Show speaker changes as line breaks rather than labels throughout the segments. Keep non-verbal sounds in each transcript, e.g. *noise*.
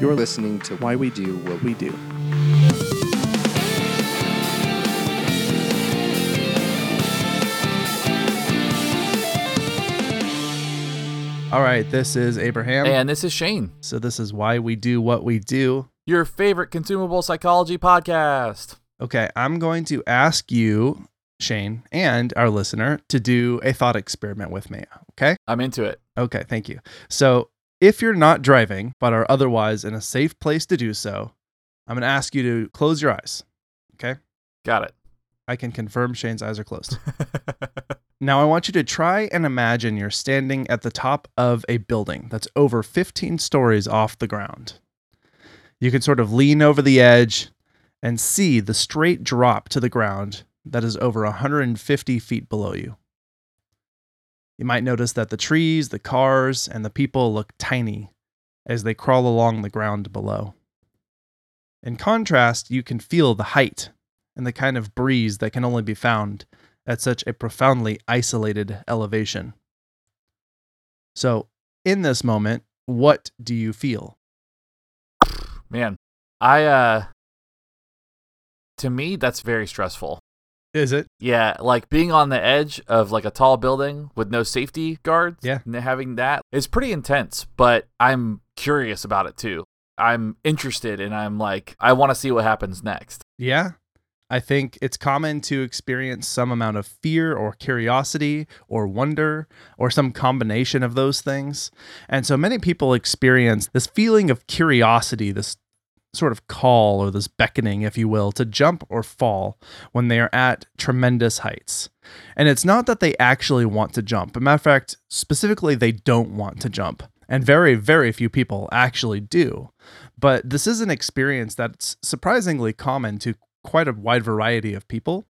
You're listening to Why We Do What We Do. All right, this is Abraham.
And this is Shane,
so, this is Why We Do What We Do.
your favorite consumable psychology podcast.
Okay, I'm going to ask you, Shane, and our listener to do a thought experiment with me. Okay?
I'm into it.
Okay, thank you. So, if you're not driving, but are otherwise in a safe place to do so, I'm going to ask you to close your eyes. Okay?
Got it.
I can confirm Shane's eyes are closed. *laughs* Now, I want you to try and imagine you're standing at the top of a building that's over 15 stories off the ground. You can sort of lean over the edge and see the straight drop to the ground that is over 150 feet below you. You might notice that the trees, the cars, and the people look tiny as they crawl along the ground below. In contrast, you can feel the height and the kind of breeze that can only be found at such a profoundly isolated elevation. So, in this moment, what do you feel?
Man, I, uh, to me, that's very stressful.
Is it?
Yeah, like being on the edge of like a tall building with no safety guards.
Yeah.
and having that is pretty intense, but I'm curious about it too. I'm interested and I'm like, I want to see what happens next.
Yeah. I think it's common to experience some amount of fear or curiosity or wonder or some combination of those things. And so many people experience this feeling of curiosity, this sort of call or this beckoning, if you will, to jump or fall when they are at tremendous heights. And it's not that they actually want to jump. A matter of fact, specifically, they don't want to jump. And very, very few people actually do. But this is an experience that's surprisingly common to quite a wide variety of people.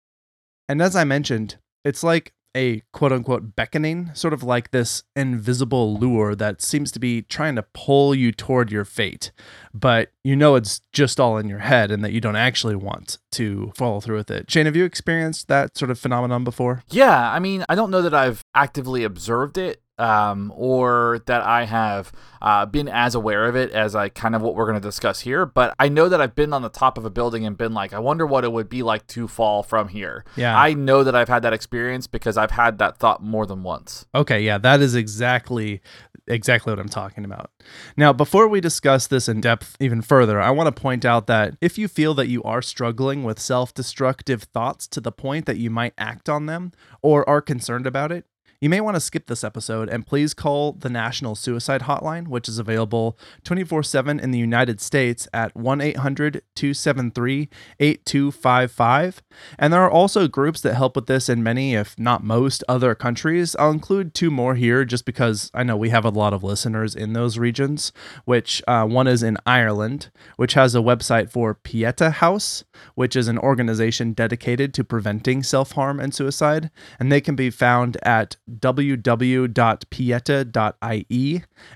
And as I mentioned, it's like a quote unquote beckoning, sort of like this invisible lure that seems to be trying to pull you toward your fate. But you know it's just all in your head and that you don't actually want to follow through with it. Shane, have you experienced that sort of phenomenon before?
Yeah, I mean, I don't know that I've actively observed it um, or that I have uh, been as aware of it as I kind of what we're going to discuss here, but I know that I've been on the top of a building and been like, I wonder what it would be like to fall from here.
Yeah.
I know that I've had that experience because I've had that thought more than once.
Okay, yeah, that is exactly exactly what I'm talking about. Now, before we discuss this in depth even further, I want to point out that if you feel that you are struggling with self-destructive thoughts to the point that you might act on them or are concerned about it, you may want to skip this episode and please call the National Suicide Hotline, which is available 24 7 in the United States at 1 800 273 8255. And there are also groups that help with this in many, if not most, other countries. I'll include two more here just because I know we have a lot of listeners in those regions, which uh, one is in Ireland, which has a website for Pieta House, which is an organization dedicated to preventing self harm and suicide. And they can be found at www.pieta.ie.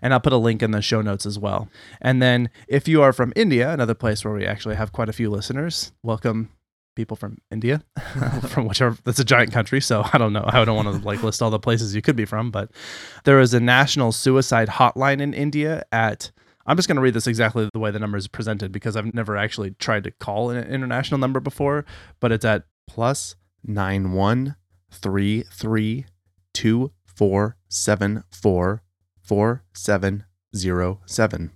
And I'll put a link in the show notes as well. And then if you are from India, another place where we actually have quite a few listeners, welcome people from India, *laughs* from whichever that's a giant country. So I don't know. I don't want to like list all the places you could be from, but there is a national suicide hotline in India at I'm just going to read this exactly the way the number is presented because I've never actually tried to call an international number before, but it's at plus nine one three three two four seven four four seven zero seven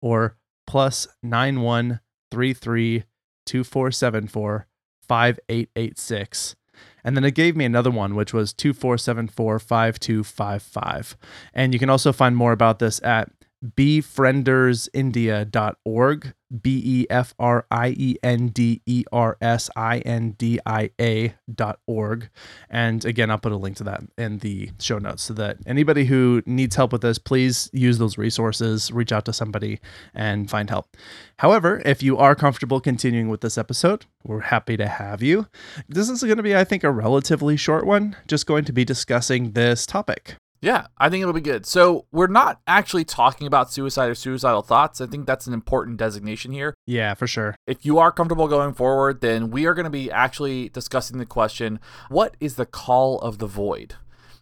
or plus nine one three three two four seven four five eight eight six. And then it gave me another one, which was 2474 5255. And you can also find more about this at befriendersindia.org, B E F R I E N D E R S I N D I A dot org. And again, I'll put a link to that in the show notes so that anybody who needs help with this, please use those resources, reach out to somebody and find help. However, if you are comfortable continuing with this episode, we're happy to have you. This is going to be, I think, a relatively short one, just going to be discussing this topic.
Yeah, I think it'll be good. So, we're not actually talking about suicide or suicidal thoughts. I think that's an important designation here.
Yeah, for sure.
If you are comfortable going forward, then we are going to be actually discussing the question what is the call of the void?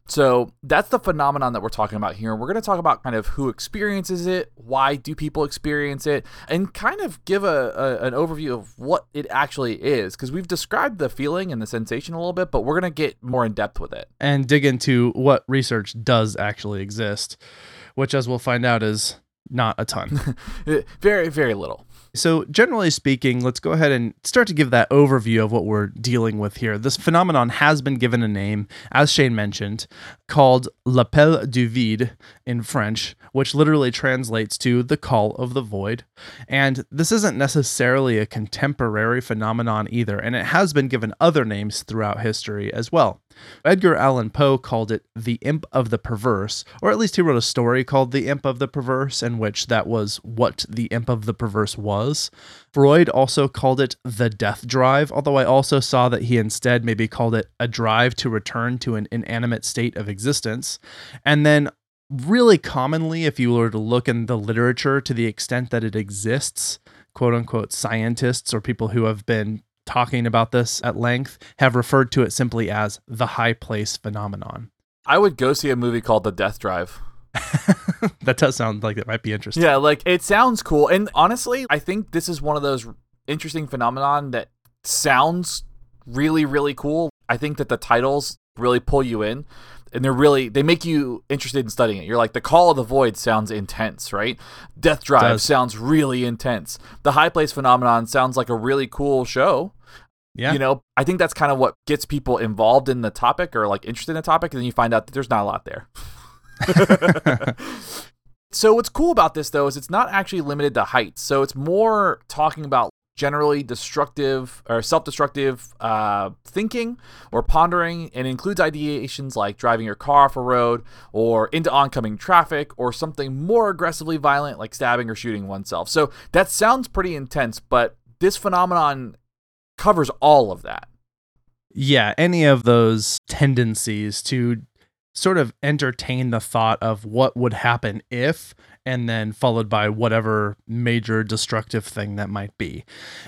So that's the phenomenon that we're talking about here. We're going to talk about kind of who experiences it, why do people experience it, and kind of give a, a an overview of what it actually is. Because we've described the feeling and the sensation a little bit, but we're going to get more in depth with it
and dig into what research does actually exist, which, as we'll find out, is not a ton. *laughs*
very, very little.
So, generally speaking, let's go ahead and start to give that overview of what we're dealing with here. This phenomenon has been given a name, as Shane mentioned, called l'appel du vide in French, which literally translates to the call of the void. And this isn't necessarily a contemporary phenomenon either, and it has been given other names throughout history as well. Edgar Allan Poe called it the imp of the perverse, or at least he wrote a story called The Imp of the Perverse, in which that was what the imp of the perverse was. Freud also called it the death drive, although I also saw that he instead maybe called it a drive to return to an inanimate state of existence. And then really commonly, if you were to look in the literature to the extent that it exists, quote unquote scientists or people who have been talking about this at length have referred to it simply as the high place phenomenon.
I would go see a movie called The Death Drive. *laughs*
that does sound like it might be interesting.
Yeah, like it sounds cool. And honestly, I think this is one of those interesting phenomenon that sounds really really cool. I think that the titles really pull you in and they're really they make you interested in studying it. You're like the Call of the Void sounds intense, right? Death Drive sounds really intense. The High Place phenomenon sounds like a really cool show.
Yeah.
You know, I think that's kind of what gets people involved in the topic or like interested in the topic, and then you find out that there's not a lot there. *laughs* *laughs* so what's cool about this though is it's not actually limited to heights. So it's more talking about generally destructive or self-destructive uh, thinking or pondering. And includes ideations like driving your car off a road or into oncoming traffic or something more aggressively violent like stabbing or shooting oneself. So that sounds pretty intense but this phenomenon covers all of that.
Yeah any of those tendencies to sort of entertain the thought of what would happen if and then followed by whatever major destructive thing that might be.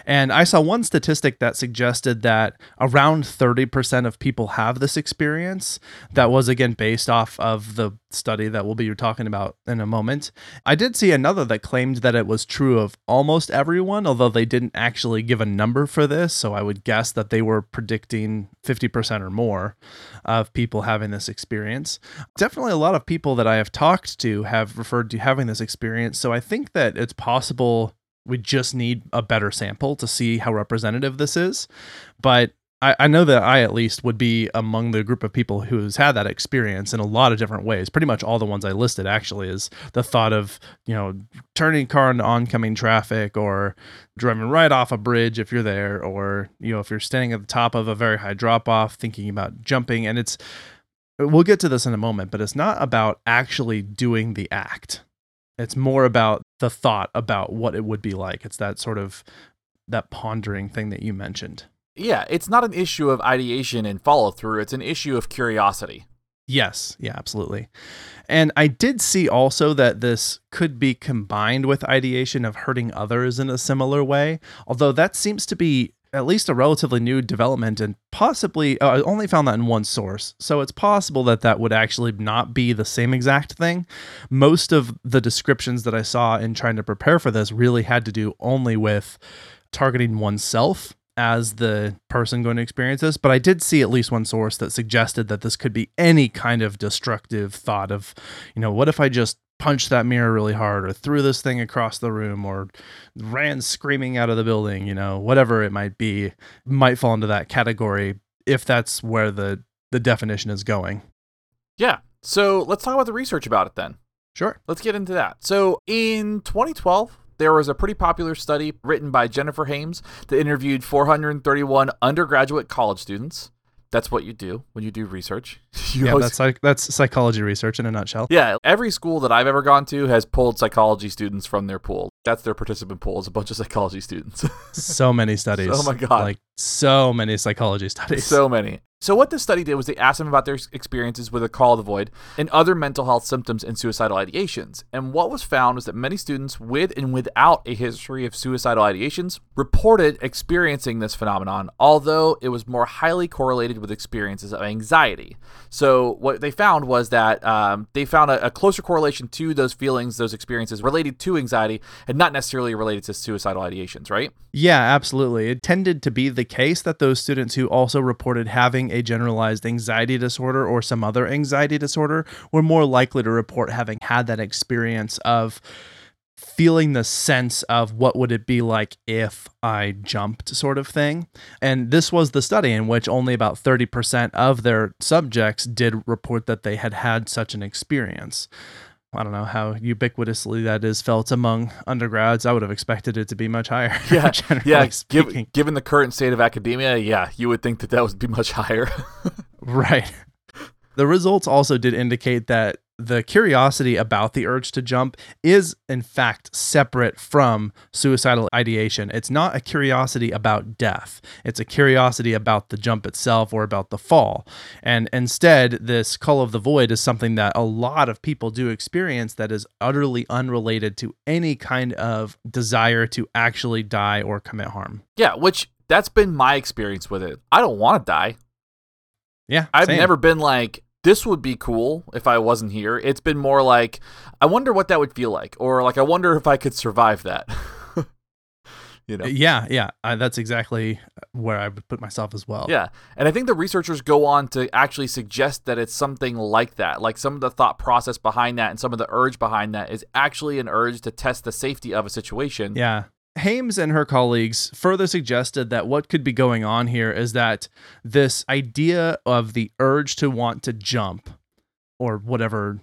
And I saw one statistic that suggested that around 30% of people have this experience. That was again based off of the study that we'll be talking about in a moment. I did see another that claimed that it was true of almost everyone, although they didn't actually give a number for this. So I would guess that they were predicting 50% or more of people having this experience. Definitely a lot of people that I have talked to have referred to having this experience. So I think that it's possible we just need a better sample to see how representative this is. But I, I know that I at least would be among the group of people who's had that experience in a lot of different ways. Pretty much all the ones I listed actually is the thought of, you know, turning car into oncoming traffic or driving right off a bridge if you're there, or, you know, if you're standing at the top of a very high drop off, thinking about jumping. And it's we'll get to this in a moment, but it's not about actually doing the act. It's more about the thought about what it would be like. It's that sort of that pondering thing that you mentioned.
Yeah, it's not an issue of ideation and follow through, it's an issue of curiosity.
Yes, yeah, absolutely. And I did see also that this could be combined with ideation of hurting others in a similar way, although that seems to be at least a relatively new development and possibly uh, I only found that in one source. So it's possible that that would actually not be the same exact thing. Most of the descriptions that I saw in trying to prepare for this really had to do only with targeting oneself as the person going to experience this, but I did see at least one source that suggested that this could be any kind of destructive thought of, you know, what if I just punched that mirror really hard or threw this thing across the room or ran screaming out of the building, you know, whatever it might be, might fall into that category if that's where the the definition is going.
Yeah. So, let's talk about the research about it then.
Sure.
Let's get into that. So, in 2012, there was a pretty popular study written by Jennifer Hames that interviewed 431 undergraduate college students. That's what you do when you do research. *laughs* You
yeah, that's like that's psychology research in a nutshell.
Yeah, every school that I've ever gone to has pulled psychology students from their pool. That's their participant pool is a bunch of psychology students. *laughs*
so many studies.
Oh my god.
Like so many psychology studies.
So many. So, what this study did was they asked them about their experiences with a call of the void and other mental health symptoms and suicidal ideations. And what was found was that many students with and without a history of suicidal ideations reported experiencing this phenomenon, although it was more highly correlated with experiences of anxiety. So, what they found was that um, they found a, a closer correlation to those feelings, those experiences related to anxiety, and not necessarily related to suicidal ideations, right?
Yeah, absolutely. It tended to be the case that those students who also reported having a generalized anxiety disorder or some other anxiety disorder were more likely to report having had that experience of feeling the sense of what would it be like if I jumped sort of thing. And this was the study in which only about 30% of their subjects did report that they had had such an experience. I don't know how ubiquitously that is felt among undergrads. I would have expected it to be much higher. *laughs*
Yeah, yeah. Given, given the current state of academia, yeah, you would think that that would be much higher. *laughs*
right. The results also did indicate that the curiosity about the urge to jump is in fact separate from suicidal ideation. It's not a curiosity about death. It's a curiosity about the jump itself or about the fall. And instead, this call of the void is something that a lot of people do experience that is utterly unrelated to any kind of desire to actually die or commit harm.
Yeah, which that's been my experience with it. I don't want to die.
Yeah.
I've
same.
never been like this would be cool if I wasn't here. It's been more like, I wonder what that would feel like, or like, I wonder if I could survive that. *laughs* you know?
Yeah, yeah, uh, that's exactly where I would put myself as well.
Yeah, and I think the researchers go on to actually suggest that it's something like that. Like some of the thought process behind that and some of the urge behind that is actually an urge to test the safety of a situation.
Yeah. Hames and her colleagues further suggested that what could be going on here is that this idea of the urge to want to jump or whatever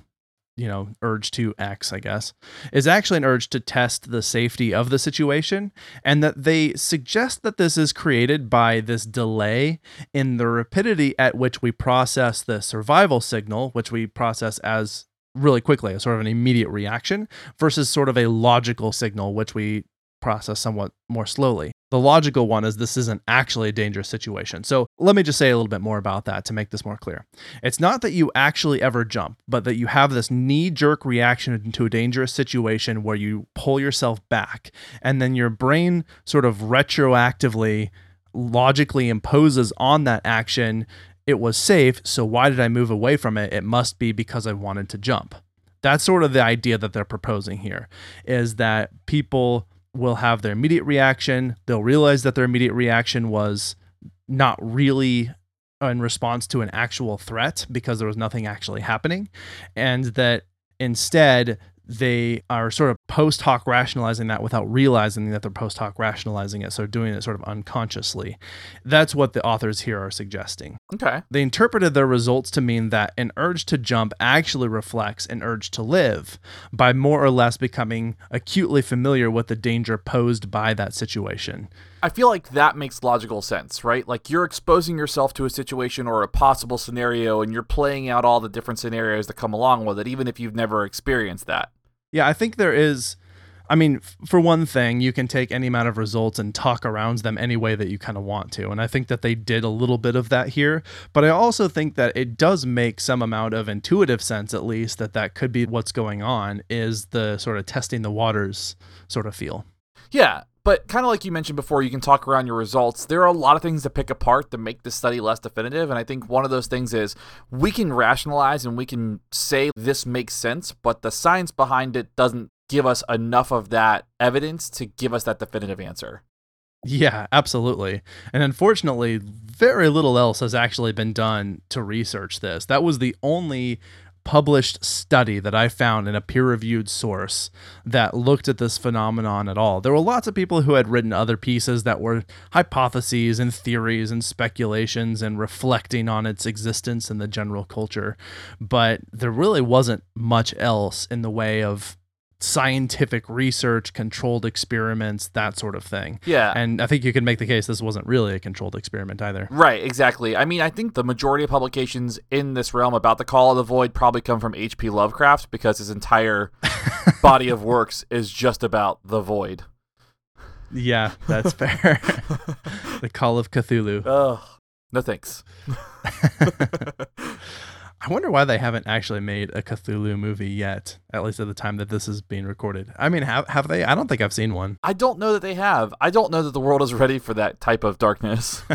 you know urge to x i guess is actually an urge to test the safety of the situation and that they suggest that this is created by this delay in the rapidity at which we process the survival signal which we process as really quickly a sort of an immediate reaction versus sort of a logical signal which we process somewhat more slowly. The logical one is this isn't actually a dangerous situation. So let me just say a little bit more about that to make this more clear. It's not that you actually ever jump, but that you have this knee jerk reaction to a dangerous situation where you pull yourself back and then your brain sort of retroactively logically imposes on that action it was safe so why did i move away from it it must be because i wanted to jump that's sort of the idea that they're proposing here is that people will have their immediate reaction. They'll realize that their immediate reaction was not really in response to an actual threat because there was nothing actually happening. And that instead, they are sort of post hoc rationalizing that without realizing that they're post hoc rationalizing it. So doing it sort of unconsciously. That's what the authors here are suggesting.
Okay.
They interpreted their results to mean that an urge to jump actually reflects an urge to live by more or less becoming acutely familiar with the danger posed by that situation.
I feel like that makes logical sense, right? Like you're exposing yourself to a situation or a possible scenario and you're playing out all the different scenarios that come along with it, even if you've never experienced that.
Yeah, I think there is. I mean, for one thing, you can take any amount of results and talk around them any way that you kind of want to. And I think that they did a little bit of that here. But I also think that it does make some amount of intuitive sense, at least, that that could be what's going on, is the sort of testing the waters sort of feel.
Yeah, but kind of like you mentioned before, you can talk around your results. There are a lot of things to pick apart to make this study less definitive. And I think one of those things is we can rationalize and we can say this makes sense, but the science behind it doesn't give us enough of that evidence to give us that definitive answer.
Yeah, absolutely. And unfortunately, very little else has actually been done to research this. That was the only published study that I found in a peer reviewed source that looked at this phenomenon at all. There were lots of people who had written other pieces that were hypotheses and theories and speculations and reflecting on its existence in the general culture, but there really wasn't much else in the way of scientific research, controlled experiments, that sort of thing.
Yeah.
And I think you can make the case this wasn't really a controlled experiment either.
Right, exactly. I mean, I think the majority of publications in this realm about the Call of the Void probably come from H.P. Lovecraft because his entire *laughs* body of works is just about the void.
Yeah, that's *laughs* fair. the Call of Cthulhu.
Ugh. No thanks. *laughs*
I wonder why they haven't actually made a Cthulhu movie yet, at least at the time that this is being recorded. I mean, have, have they? I don't think I've seen one.
I don't know that they have. I don't know that the world is ready for that type of darkness. *laughs*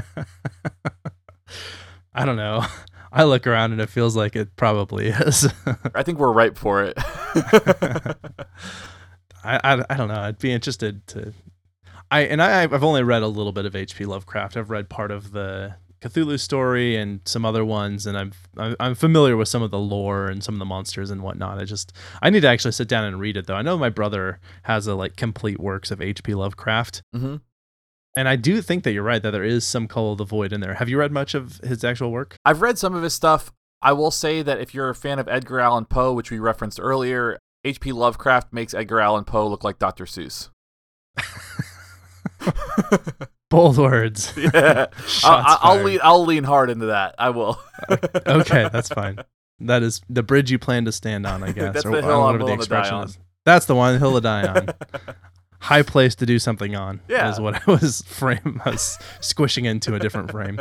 I don't know. *laughs* I look around and it feels like it probably is. *laughs*
I think we're ripe for it.
I, I, I don't know. I'd be interested to. I and I I've only read a little bit of H.P. Lovecraft. I've read part of the Cthulhu story and some other ones, and I'm I'm familiar with some of the lore and some of the monsters and whatnot. I just I need to actually sit down and read it though. I know my brother has a like complete works of H.P. Lovecraft,
mm-hmm.
and I do think that you're right that there is some Call of the Void in there. Have you read much of his actual work?
I've read some of his stuff. I will say that if you're a fan of Edgar Allan Poe, which we referenced earlier, H.P. Lovecraft makes Edgar Allan Poe look like Dr. Seuss. *laughs* *laughs*
Bold words. *laughs*
Yeah, I'll, I'll, lean. I'll lean hard into that. I will. *laughs*
okay, that's *laughs* fine. That is the bridge you plan to stand on, I guess,
that's
or
the hill
whatever the expression is. That's the one hill to die on. High place to do something on.
Yeah,
is what I was frame. I was squishing into a different frame.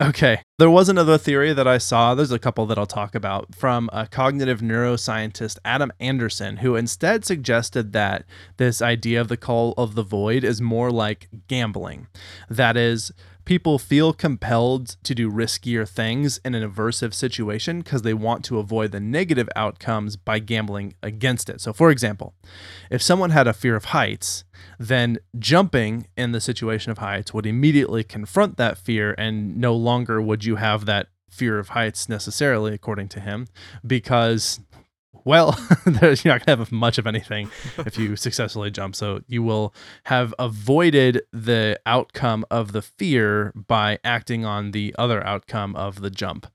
Okay. There was another theory that I saw. There's a couple that I'll talk about from a cognitive neuroscientist, Adam Anderson, who instead suggested that this idea of the call of the void is more like gambling. That is, people feel compelled to do riskier things in an aversive situation because they want to avoid the negative outcomes by gambling against it. So, for example, if someone had a fear of heights, then jumping in the situation of heights would immediately confront that fear, and no longer would you have that fear of heights necessarily, according to him, because well, *laughs* you're not going to have much of anything if you *laughs* successfully jump. So you will have avoided the outcome of the fear by acting on the other outcome of the jump.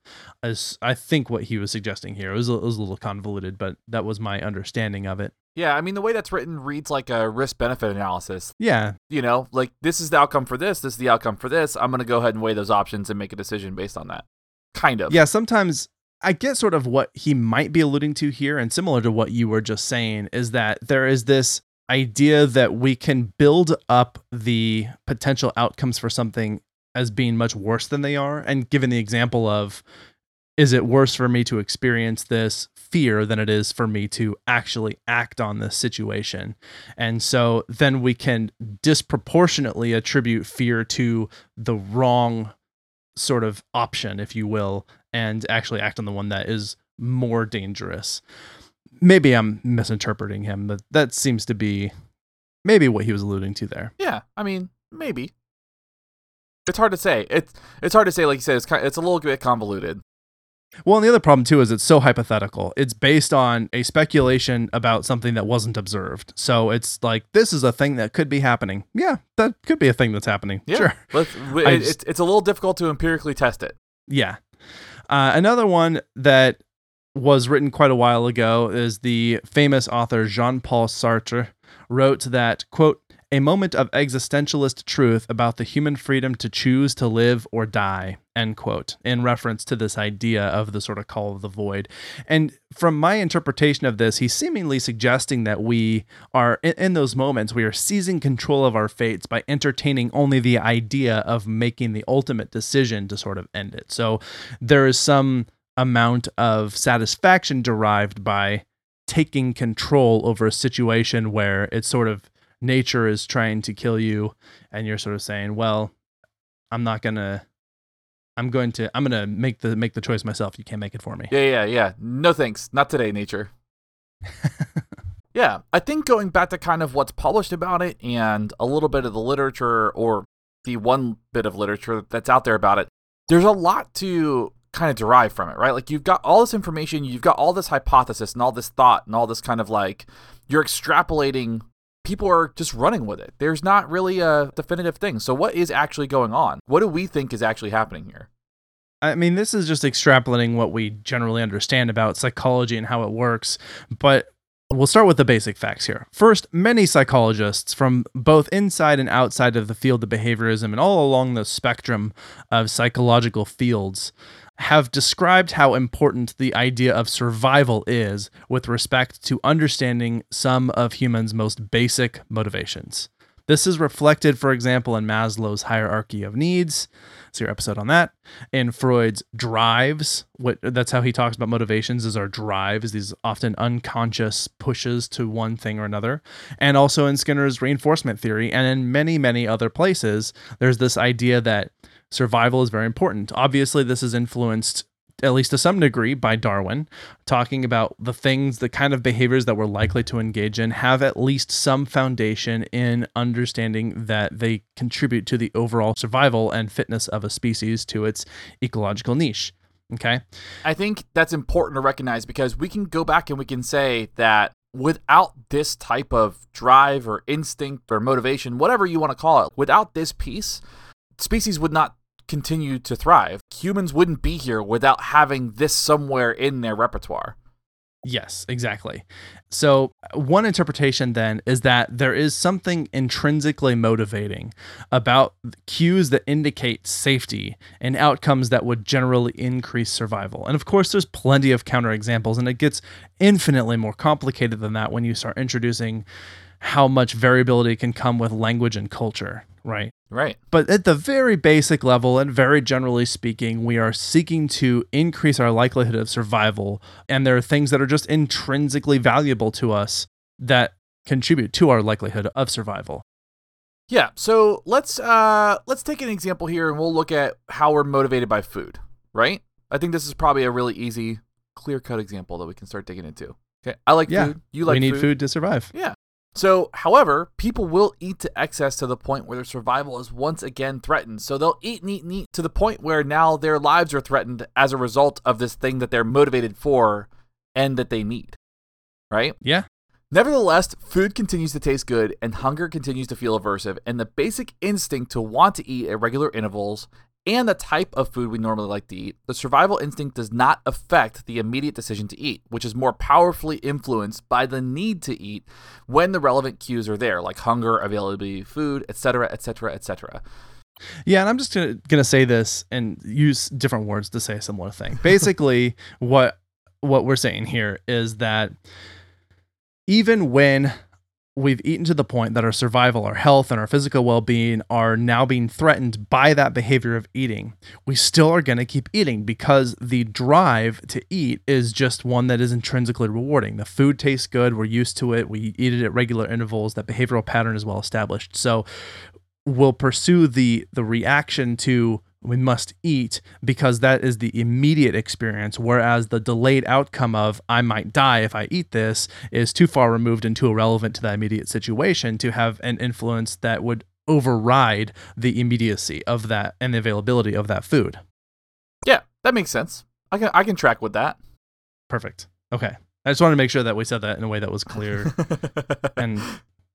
As I think what he was suggesting here it was, it was a little convoluted, but that was my understanding of it.
Yeah, I mean the way that's written reads like a risk benefit analysis.
Yeah.
You know, like this is the outcome for this, this is the outcome for this. I'm going to go ahead and weigh those options and make a decision based on that. Kind of.
Yeah, sometimes I get sort of what he might be alluding to here, and similar to what you were just saying, is that there is this idea that we can build up the potential outcomes for something as being much worse than they are. And given the example of, is it worse for me to experience this fear than it is for me to actually act on this situation? And so then we can disproportionately attribute fear to the wrong sort of option, if you will, and actually act on the one that is more dangerous. Maybe I'm misinterpreting him, but that seems to be maybe what he was alluding to there.
Yeah, I mean, maybe. It's hard to say. It's it's hard to say. Like you said, it's kind of, it's a little bit convoluted.
Well, and the other problem too is it's so hypothetical. It's based on a speculation about something that wasn't observed. So it's like this is a thing that could be happening. Yeah, that could be a thing that's happening.
Yeah.
Sure.
Let's, it, just, it's it's a little difficult to empirically test it.
Yeah. Uh, another one that was written quite a while ago is the famous author Jean-Paul Sartre wrote that quote a moment of existentialist truth about the human freedom to choose to live or die end quote in reference to this idea of the sort of call of the void. And from my interpretation of this he's seemingly suggesting that we are in, those moments we are seizing control of our fates by entertaining only the idea of making the ultimate decision to sort of end it. So there is some amount of satisfaction derived by taking control over a situation where it's sort of nature is trying to kill you and you're sort of saying well i'm not gonna i'm going to i'm gonna make the make the choice myself. You can't make it for me.
Yeah yeah yeah. No thanks. Not today nature. *laughs* Yeah i think going back to kind of what's published about it and a little bit of the literature or the one bit of literature that's out there about it there's a lot to kind of derive from it right? Like you've got all this information you've got all this hypothesis and all this thought and all this kind of like you're extrapolating people are just running with it. There's not really a definitive thing. So, what is actually going on? What do we think is actually happening here?
I mean, this is just extrapolating what we generally understand about psychology and how it works. But we'll start with the basic facts here. First, many psychologists from both inside and outside of the field of behaviorism and all along the spectrum of psychological fields have described how important the idea of survival is with respect to understanding some of humans' most basic motivations. This is reflected, for example, in Maslow's hierarchy of needs. See your episode on that. In Freud's drives, what that's how he talks about motivations is our drives, these often unconscious pushes to one thing or another. And also in Skinner's reinforcement theory and in many, many other places, there's this idea that survival is very important. Obviously, this is influenced at least to some degree, by Darwin, talking about the things, the kind of behaviors that we're likely to engage in have at least some foundation in understanding that they contribute to the overall survival and fitness of a species to its ecological niche. Okay.
I think that's important to recognize because we can go back and we can say that without this type of drive or instinct or motivation, whatever you want to call it, without this piece, species would not continue to thrive. Humans wouldn't be here without having this somewhere in their repertoire.
Yes, exactly. So, one interpretation then is that there is something intrinsically motivating about cues that indicate safety and outcomes that would generally increase survival. And of course, there's plenty of counterexamples, and it gets infinitely more complicated than that when you start introducing how much variability can come with language and culture, right?
Right.
But at the very basic level and very generally speaking, we are seeking to increase our likelihood of survival. And there are things that are just intrinsically valuable to us that contribute to our likelihood of survival.
Yeah, so let's uh let's take an example here and we'll look at how we're motivated by food, right? I think this is probably a really easy, clear-cut example that we can start digging into. Okay. I like
Yeah,
food. You like food.
we need
food.
food to survive.
Yeah. So, however, people will eat to excess to the point where their survival is once again threatened. So they'll eat and eat and eat to the point where now their lives are threatened as a result of this thing that they're motivated for and that they need. Right?
Yeah.
Nevertheless, food continues to taste good and hunger continues to feel aversive, and the basic instinct to want to eat at regular intervals and the type of food we normally like to eat, the survival instinct does not affect the immediate decision to eat, which is more powerfully influenced by the need to eat when the relevant cues are there, like hunger, availability of food, etc., etc., etc.
Yeah, and I'm just gonna, gonna say this and use different words to say a similar thing. *laughs* Basically, what what we're saying here is that even when we've eaten to the point that our survival, our health, and our physical well being are now being threatened by that behavior of eating, we still are going to keep eating because the drive to eat is just one that is intrinsically rewarding. The food tastes good, we're used to it, we eat it at regular intervals, that behavioral pattern is well established. So we'll pursue the the reaction to we must eat because that is the immediate experience whereas the delayed outcome of i might die if i eat this is too far removed and too irrelevant to that immediate situation to have an influence that would override the immediacy of that and the availability of that food
Yeah, that makes sense. I can I can track with that.
perfect okay i just wanted to make sure that we said that in a way that was clear *laughs* and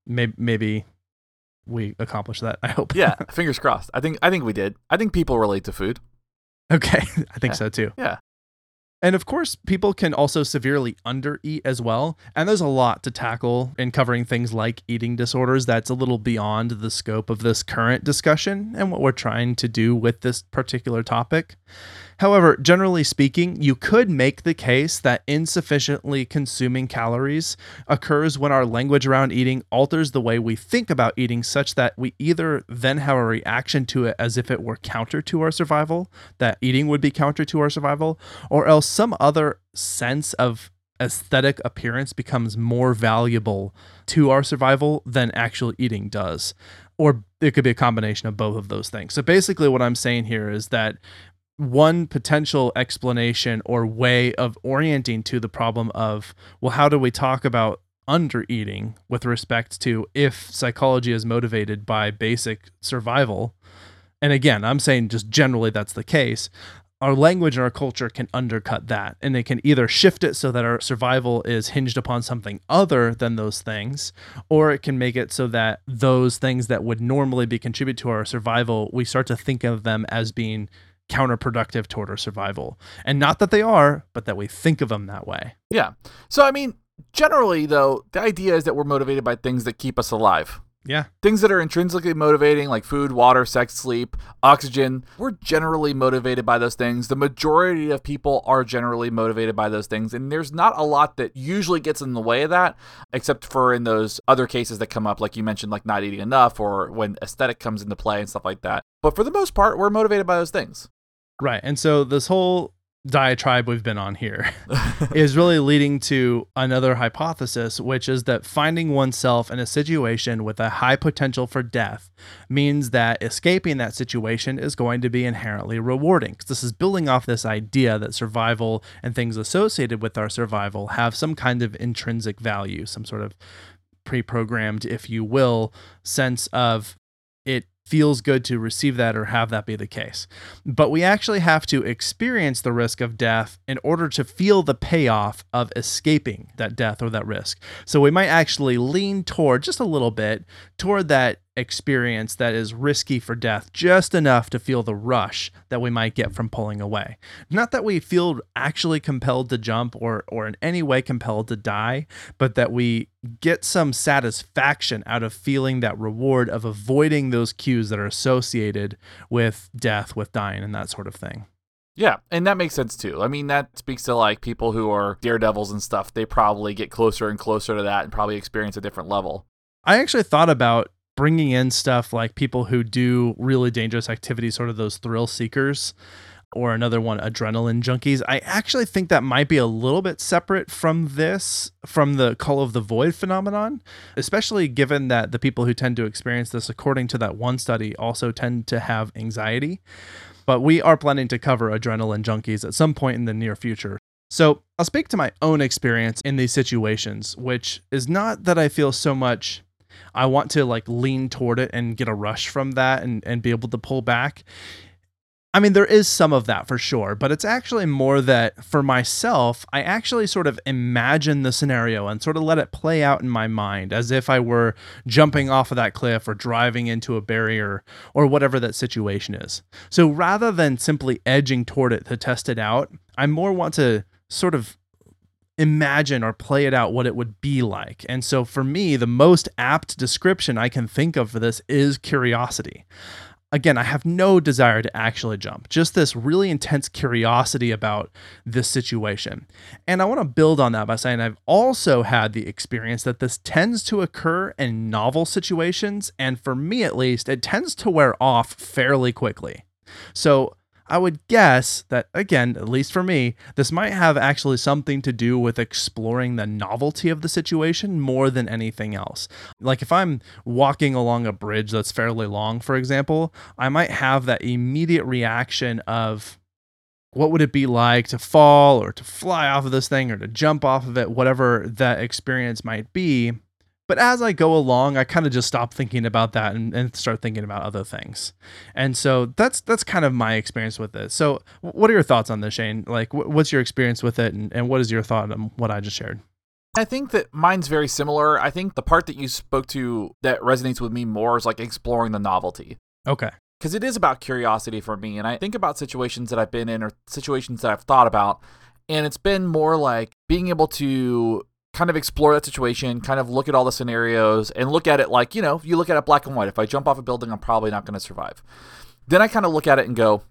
maybe maybe we accomplished that i hope
yeah, *laughs* fingers crossed. I think I think we did. I think people relate to food.
okay *laughs* i think
Yeah.
so too
Yeah.
And of course, people can also severely undereat as well. And there's a lot to tackle in covering things like eating disorders that's a little beyond the scope of this current discussion and what we're trying to do with this particular topic. However, generally speaking, you could make the case that insufficiently consuming calories occurs when our language around eating alters the way we think about eating, such that we either then have a reaction to it as if it were counter to our survival, that eating would be counter to our survival, or else some other sense of aesthetic appearance becomes more valuable to our survival than actual eating does. Or it could be a combination of both of those things. So basically, what I'm saying here is that one potential explanation or way of orienting to the problem of, well, how do we talk about under eating with respect to if psychology is motivated by basic survival? And again, I'm saying just generally that's the case. Our language and our culture can undercut that, and it can either shift it so that our survival is hinged upon something other than those things, or it can make it so that those things that would normally be contribute to our survival, we start to think of them as being counterproductive toward our survival. And not that they are, but that we think of them that way.
Yeah. So I mean, generally though, the idea is that we're motivated by things that keep us alive.
Yeah.
Things that are intrinsically motivating, like food, water, sex, sleep, oxygen, we're generally motivated by those things. The majority of people are generally motivated by those things. And there's not a lot that usually gets in the way of that, except for in those other cases that come up, like you mentioned, like not eating enough or when aesthetic comes into play and stuff like that. But for the most part, we're motivated by those things.
Right. And so this whole diatribe we've been on here *laughs* is really leading to another hypothesis, which is that finding oneself in a situation with a high potential for death means that escaping that situation is going to be inherently rewarding. Because this is building off this idea that survival and things associated with our survival have some kind of intrinsic value, some sort of pre programmed, if you will, sense of it feels good to receive that or have that be the case. But we actually have to experience the risk of death in order to feel the payoff of escaping that death or that risk. So we might actually lean toward just a little bit toward that experience that is risky for death just enough to feel the rush that we might get from pulling away. Not that we feel actually compelled to jump or or in any way compelled to die, but that we get some satisfaction out of feeling that reward of avoiding those cues that are associated with death, with dying and that sort of thing.
Yeah, and that makes sense too. I mean, that speaks to like people who are daredevils and stuff. They probably get closer and closer to that and probably experience a different level.
I actually thought about bringing in stuff like people who do really dangerous activities, sort of those thrill seekers, or another one, adrenaline junkies. I actually think that might be a little bit separate from this, from the call of the void phenomenon, especially given that the people who tend to experience this, according to that one study, also tend to have anxiety. But we are planning to cover adrenaline junkies at some point in the near future. So I'll speak to my own experience in these situations, which is not that I feel so much I want to like lean toward it and get a rush from that and, and be able to pull back. I mean, there is some of that for sure, but it's actually more that for myself, I actually sort of imagine the scenario and sort of let it play out in my mind as if I were jumping off of that cliff or driving into a barrier or whatever that situation is. So rather than simply edging toward it to test it out, I more want to sort of imagine or play it out what it would be like. And so for me, the most apt description I can think of for this is curiosity. Again, I have no desire to actually jump, just this really intense curiosity about this situation. And I want to build on that by saying I've also had the experience that this tends to occur in novel situations. And for me, at least, it tends to wear off fairly quickly. So I would guess that, again, at least for me, this might have actually something to do with exploring the novelty of the situation more than anything else. Like if I'm walking along a bridge that's fairly long, for example, I might have that immediate reaction of, what would it be like to fall or to fly off of this thing or to jump off of it, whatever that experience might be. But as I go along, I kind of just stop thinking about that and, and, start thinking about other things. And so that's that's kind of my experience with it. So what are your thoughts on this, Shane? Like, what's your experience with it, and, and what is your thought on what I just shared?
I think that mine's very similar. I think the part that you spoke to that resonates with me more is like exploring the novelty.
Okay.
Because it is about curiosity for me. And I think about situations that I've been in or situations that I've thought about. And it's been more like being able to kind of explore that situation, kind of look at all the scenarios and look at it like, you know, you look at it black and white. If I jump off a building, I'm probably not going to survive. Then I kind of look at it and go,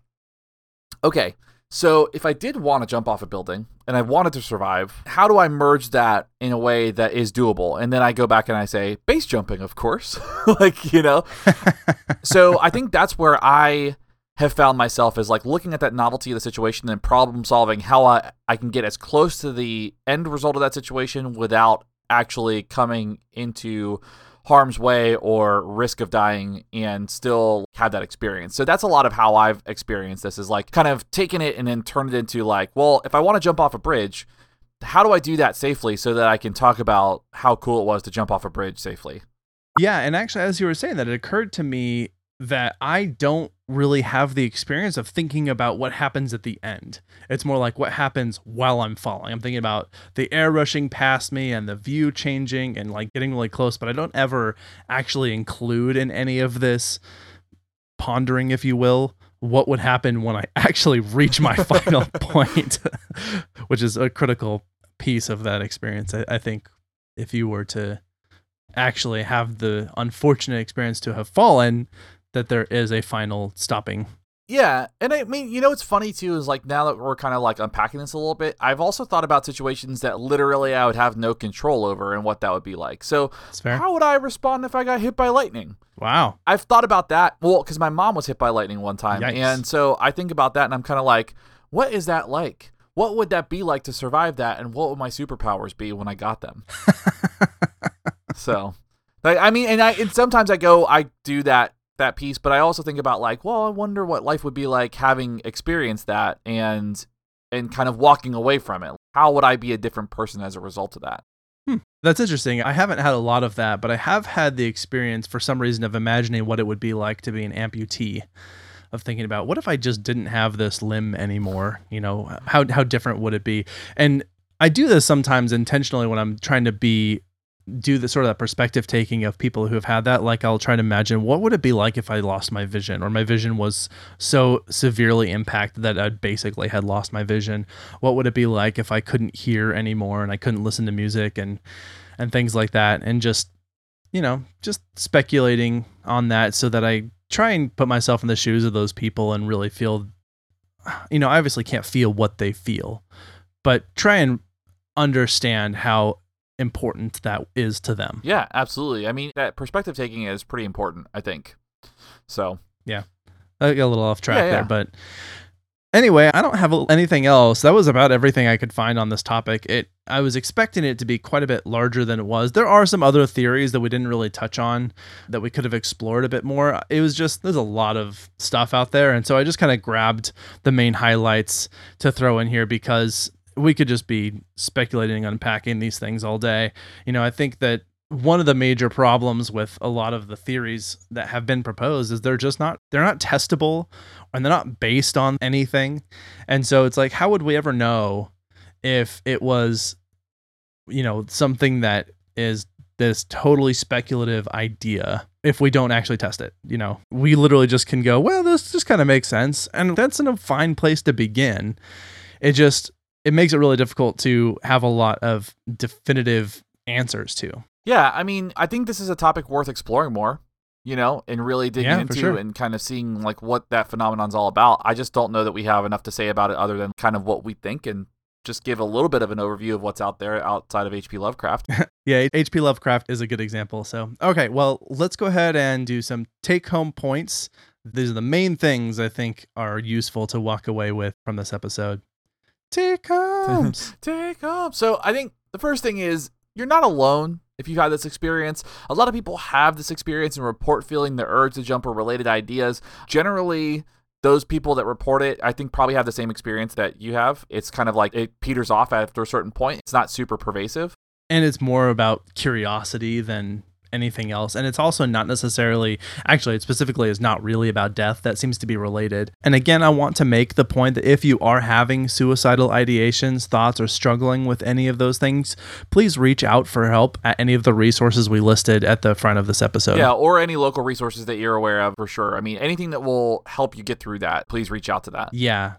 okay, so if I did want to jump off a building and I wanted to survive, how do I merge that in a way that is doable? And then I go back and I say, base jumping, of course. *laughs* like, you know. *laughs* so I think that's where I have found myself as like looking at that novelty of the situation and problem solving how I, I can get as close to the end result of that situation without actually coming into harm's way or risk of dying and still have that experience. So that's a lot of how I've experienced this is like kind of taking it and then turn it into like, well, if I want to jump off a bridge, how do I do that safely so that I can talk about how cool it was to jump off a bridge safely?
Yeah, and actually as you were saying that it occurred to me that I don't really have the experience of thinking about what happens at the end. It's more like what happens while I'm falling. I'm thinking about the air rushing past me and the view changing and like getting really close, but I don't ever actually include in any of this pondering, if you will, what would happen when I *laughs* actually reach my *laughs* final point, *laughs* which is a critical piece of that experience. I, I think if you were to actually have the unfortunate experience to have fallen, that there is a final stopping.
Yeah, and I mean, you know, what's funny too is like now that we're kind of like unpacking this a little bit, I've also thought about situations that literally I would have no control over and what that would be like. So, how would I respond if I got hit by lightning?
Wow.
I've thought about that. Well, because my mom was hit by lightning one time,
Yikes.
and so I think about that, and I'm kind of like, what is that like? What would that be like to survive that, and what would my superpowers be when I got them? *laughs* so, like, I mean, and I and sometimes I go, I do that that piece, but I also think about like, well, I wonder what life would be like having experienced that, and and kind of walking away from it. How would I be a different person as a result of that? Hmm.
That's interesting. I haven't had a lot of that, but I have had the experience for some reason of imagining what it would be like to be an amputee. Of thinking about what if I just didn't have this limb anymore? You know, how how different would it be? And I do this sometimes intentionally when I'm trying to be do the sort of that perspective taking of people who have had that. Like I'll try to imagine what would it be like if I lost my vision or my vision was so severely impacted that I basically had lost my vision. What would it be like if I couldn't hear anymore and I couldn't listen to music and and things like that and just you know just speculating on that so that I try and put myself in the shoes of those people and really feel you know I obviously can't feel what they feel but try and understand how important that is to them.
Yeah, absolutely. I mean, that perspective taking is pretty important, I think. So, yeah.
I got a little off track
Yeah, yeah.
there, but anyway, I don't have anything else. That was about everything I could find on this topic. It I was expecting it to be quite a bit larger than it was. There are some other theories that we didn't really touch on that we could have explored a bit more. It was just there's a lot of stuff out there, and so I just kind of grabbed the main highlights to throw in here because we could just be speculating, unpacking these things all day. You know, I think that one of the major problems with a lot of the theories that have been proposed is they're just not they're not testable and they're not based on anything. And so it's like how would we ever know if it was you know something that is this totally speculative idea if we don't actually test it you know we literally just can go well this just kind of makes sense and that's in a fine place to begin it just it makes it really difficult to have a lot of definitive answers to
yeah, I mean, I think this is a topic worth exploring more, you know, and really digging
Yeah,
into
sure.
and kind of seeing like what that phenomenon's all about. I just don't know that we have enough to say about it other than kind of what we think and just give a little bit of an overview of what's out there outside of H.P. Lovecraft. *laughs*
Yeah, H.P. Lovecraft is a good example. So, okay, well, let's go ahead and do some take home points. These are the main things I think are useful to walk away with from this episode. Take homes. *laughs*
Take up. So I think the first thing is you're not alone if you've had this experience. A lot of people have this experience and report feeling the urge to jump or related ideas. Generally, those people that report it, I think, probably have the same experience that you have. It's kind of like it peters off after a certain point. It's not super pervasive.
and it's more about curiosity than anything else. And it's also not necessarily, actually, it specifically is not really about death. That seems to be related. And again, I want to make the point that if you are having suicidal ideations, thoughts, or struggling with any of those things, please reach out for help at any of the resources we listed at the front of this episode.
Yeah, or any local resources that you're aware of for sure. I mean, anything that will help you get through that, please reach out to that.
Yeah,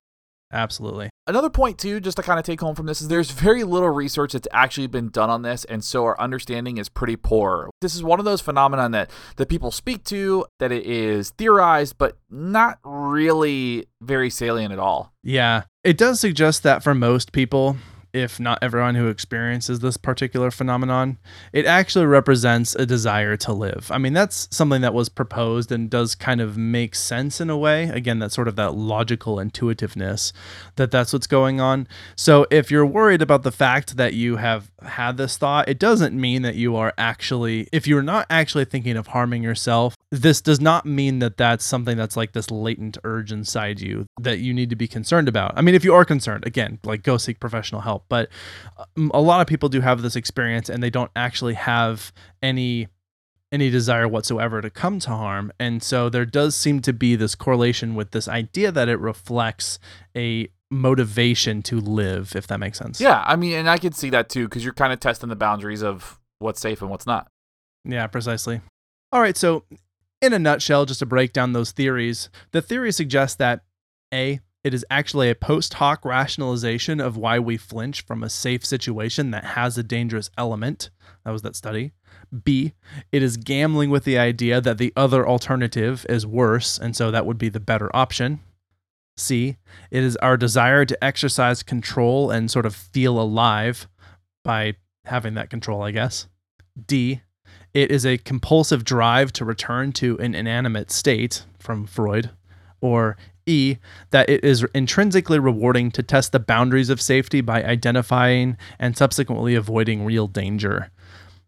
absolutely.
Another point, too, just to kind of take home from this, is there's very little research that's actually been done on this, and so our understanding is pretty poor. This is one of those phenomenon that, that people speak to, that it is theorized, but not really very salient at all.
Yeah, it does suggest that for most people, if not everyone who experiences this particular phenomenon, it actually represents a desire to live. I mean, that's something that was proposed and does kind of make sense in a way. Again, that's sort of that logical intuitiveness that that's what's going on. So if you're worried about the fact that you have had this thought, it doesn't mean that you are actually, if you're not actually thinking of harming yourself, this does not mean that that's something that's like this latent urge inside you that you need to be concerned about. I mean, if you are concerned, again, like go seek professional help. But um, a lot of people do have this experience and they don't actually have any any desire whatsoever to come to harm. And so there does seem to be this correlation with this idea that it reflects a motivation to live, if that makes sense.
Yeah, I mean, and I could see that too, because you're kind of testing the boundaries of what's safe and what's not.
Yeah, precisely. All right, so in a nutshell, just to break down those theories, the theory suggests that A, It is actually a post hoc rationalization of why we flinch from a safe situation that has a dangerous element. That was that study. B, it is gambling with the idea that the other alternative is worse, and so that would be the better option. C, it is our desire to exercise control and sort of feel alive by having that control, I guess. D, it is a compulsive drive to return to an inanimate state from Freud. Or E, that it is intrinsically rewarding to test the boundaries of safety by identifying and subsequently avoiding real danger.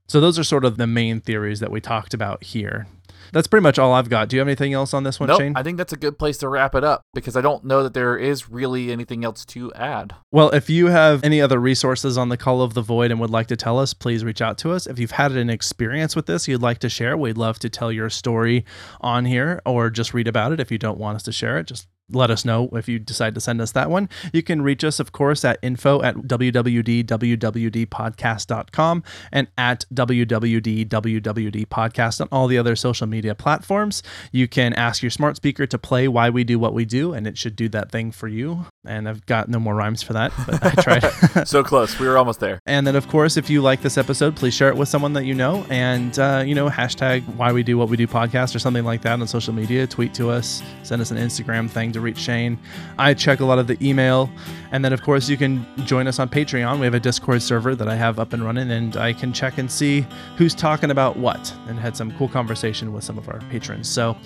So, those are sort of the main theories that we talked about here. That's pretty much all I've got. Do you have anything else on this one,
nope,
Shane?
I think that's a good place to wrap it up because I don't know that there is really anything else to add.
Well, if you have any other resources on the Call of the Void and would like to tell us, please reach out to us. If you've had an experience with this you'd like to share, we'd love to tell your story on here or just read about it. If you don't want us to share it, just let us know if you decide to send us that one. You can reach us, of course, at info at wwdwwdpodcast.com and at www.wwdpodcast on all the other social media platforms. You can ask your smart speaker to play Why We Do What We Do, and it should do that thing for you. And I've got no more rhymes for that, but I tried. *laughs* *laughs*
so close. We were almost there.
And then, of course, if you like this episode, please share it with someone that you know and, uh, you know, hashtag Why We Do What We Do podcast or something like that on social media. Tweet to us, send us an Instagram thing to reach Shane. I check a lot of the email. And then, of course, you can join us on Patreon. We have a Discord server that I have up and running, and I can check and see who's talking about what and had some cool conversation with some of our patrons. So,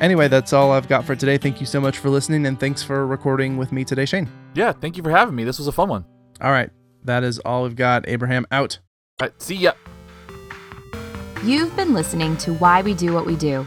anyway, that's all I've got for today. Thank you so much for listening, and thanks for recording with me today, Shane.
Yeah, thank you for having me. This was a fun one.
All right, that is all we've got. Abraham out.
All right, see ya.
You've been listening to Why We Do What We Do.